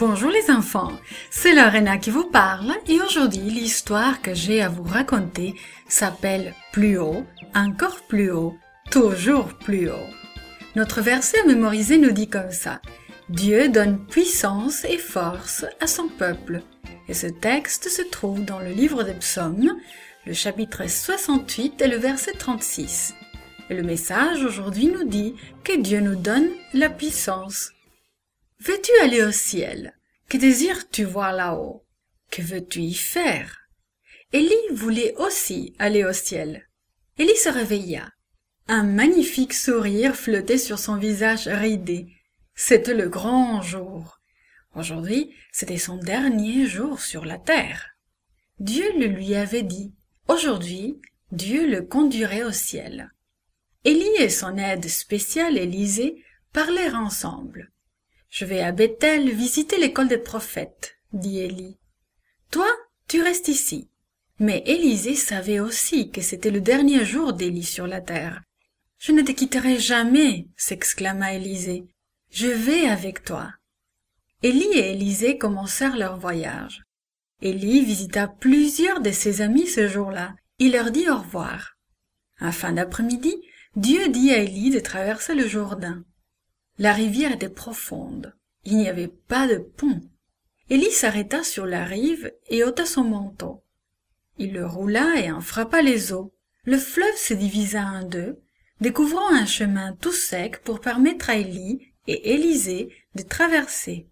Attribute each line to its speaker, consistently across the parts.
Speaker 1: Bonjour les enfants, c'est Lorena qui vous parle et aujourd'hui l'histoire que j'ai à vous raconter s'appelle Plus haut, encore plus haut, toujours plus haut. Notre verset à mémoriser nous dit comme ça. Dieu donne puissance et force à son peuple. Et ce texte se trouve dans le livre des psaumes, le chapitre 68 et le verset 36. Et le message aujourd'hui nous dit que Dieu nous donne la puissance. Veux-tu aller au ciel? Que désires-tu voir là-haut? Que veux-tu y faire? Élie voulait aussi aller au ciel. Élie se réveilla. Un magnifique sourire flottait sur son visage ridé. C'était le grand jour. Aujourd'hui, c'était son dernier jour sur la terre. Dieu le lui avait dit. Aujourd'hui, Dieu le conduirait au ciel. Élie et son aide spéciale Élisée parlèrent ensemble. Je vais à Bethel visiter l'école des prophètes, dit Élie. Toi, tu restes ici. Mais Élisée savait aussi que c'était le dernier jour d'Élie sur la terre. Je ne te quitterai jamais, s'exclama Élisée. Je vais avec toi. Élie et Élisée commencèrent leur voyage. Élie visita plusieurs de ses amis ce jour-là. Il leur dit au revoir. En fin d'après-midi, Dieu dit à Élie de traverser le Jourdain. La rivière était profonde. Il n'y avait pas de pont. Élie s'arrêta sur la rive et ôta son manteau. Il le roula et en frappa les eaux. Le fleuve se divisa en deux, découvrant un chemin tout sec pour permettre à Élie et Élisée de traverser.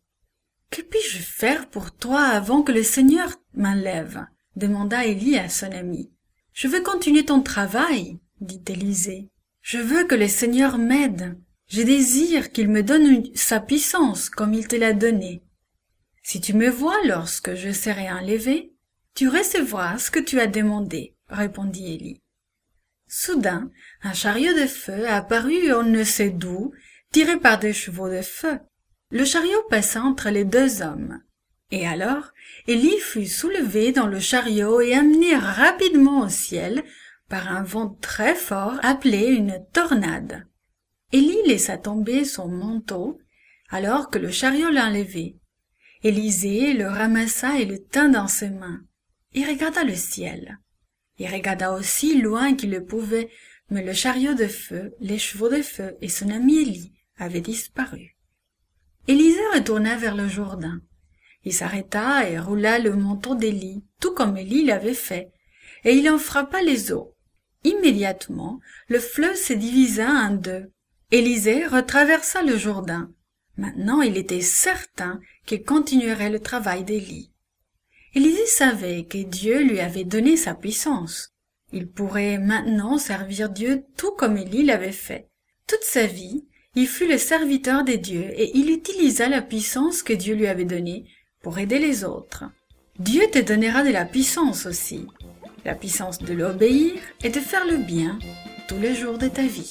Speaker 1: Que puis-je faire pour toi avant que le Seigneur m'enlève? demanda Élie à son ami. Je veux continuer ton travail, dit Élisée. Je veux que le Seigneur m'aide. Je désire qu'il me donne sa puissance comme il te l'a donnée. Si tu me vois lorsque je serai enlevé, tu recevras ce que tu as demandé, répondit Élie. Soudain, un chariot de feu apparut on ne sait d'où, tiré par des chevaux de feu. Le chariot passa entre les deux hommes. Et alors, Élie fut soulevé dans le chariot et amené rapidement au ciel par un vent très fort appelé une tornade. Élie laissa tomber son manteau alors que le chariot l'enlevait. Élisée le ramassa et le tint dans ses mains. Il regarda le ciel. Il regarda aussi loin qu'il le pouvait, mais le chariot de feu, les chevaux de feu et son ami Élie avaient disparu. Élisée retourna vers le Jourdain. Il s'arrêta et roula le manteau d'Élie, tout comme Élie l'avait fait, et il en frappa les eaux. Immédiatement, le fleuve se divisa en deux, Élisée retraversa le Jourdain. Maintenant il était certain qu'il continuerait le travail d'Élie. Élisée savait que Dieu lui avait donné sa puissance. Il pourrait maintenant servir Dieu tout comme Élie l'avait fait. Toute sa vie, il fut le serviteur des dieux et il utilisa la puissance que Dieu lui avait donnée pour aider les autres. Dieu te donnera de la puissance aussi. La puissance de l'obéir et de faire le bien tous les jours de ta vie.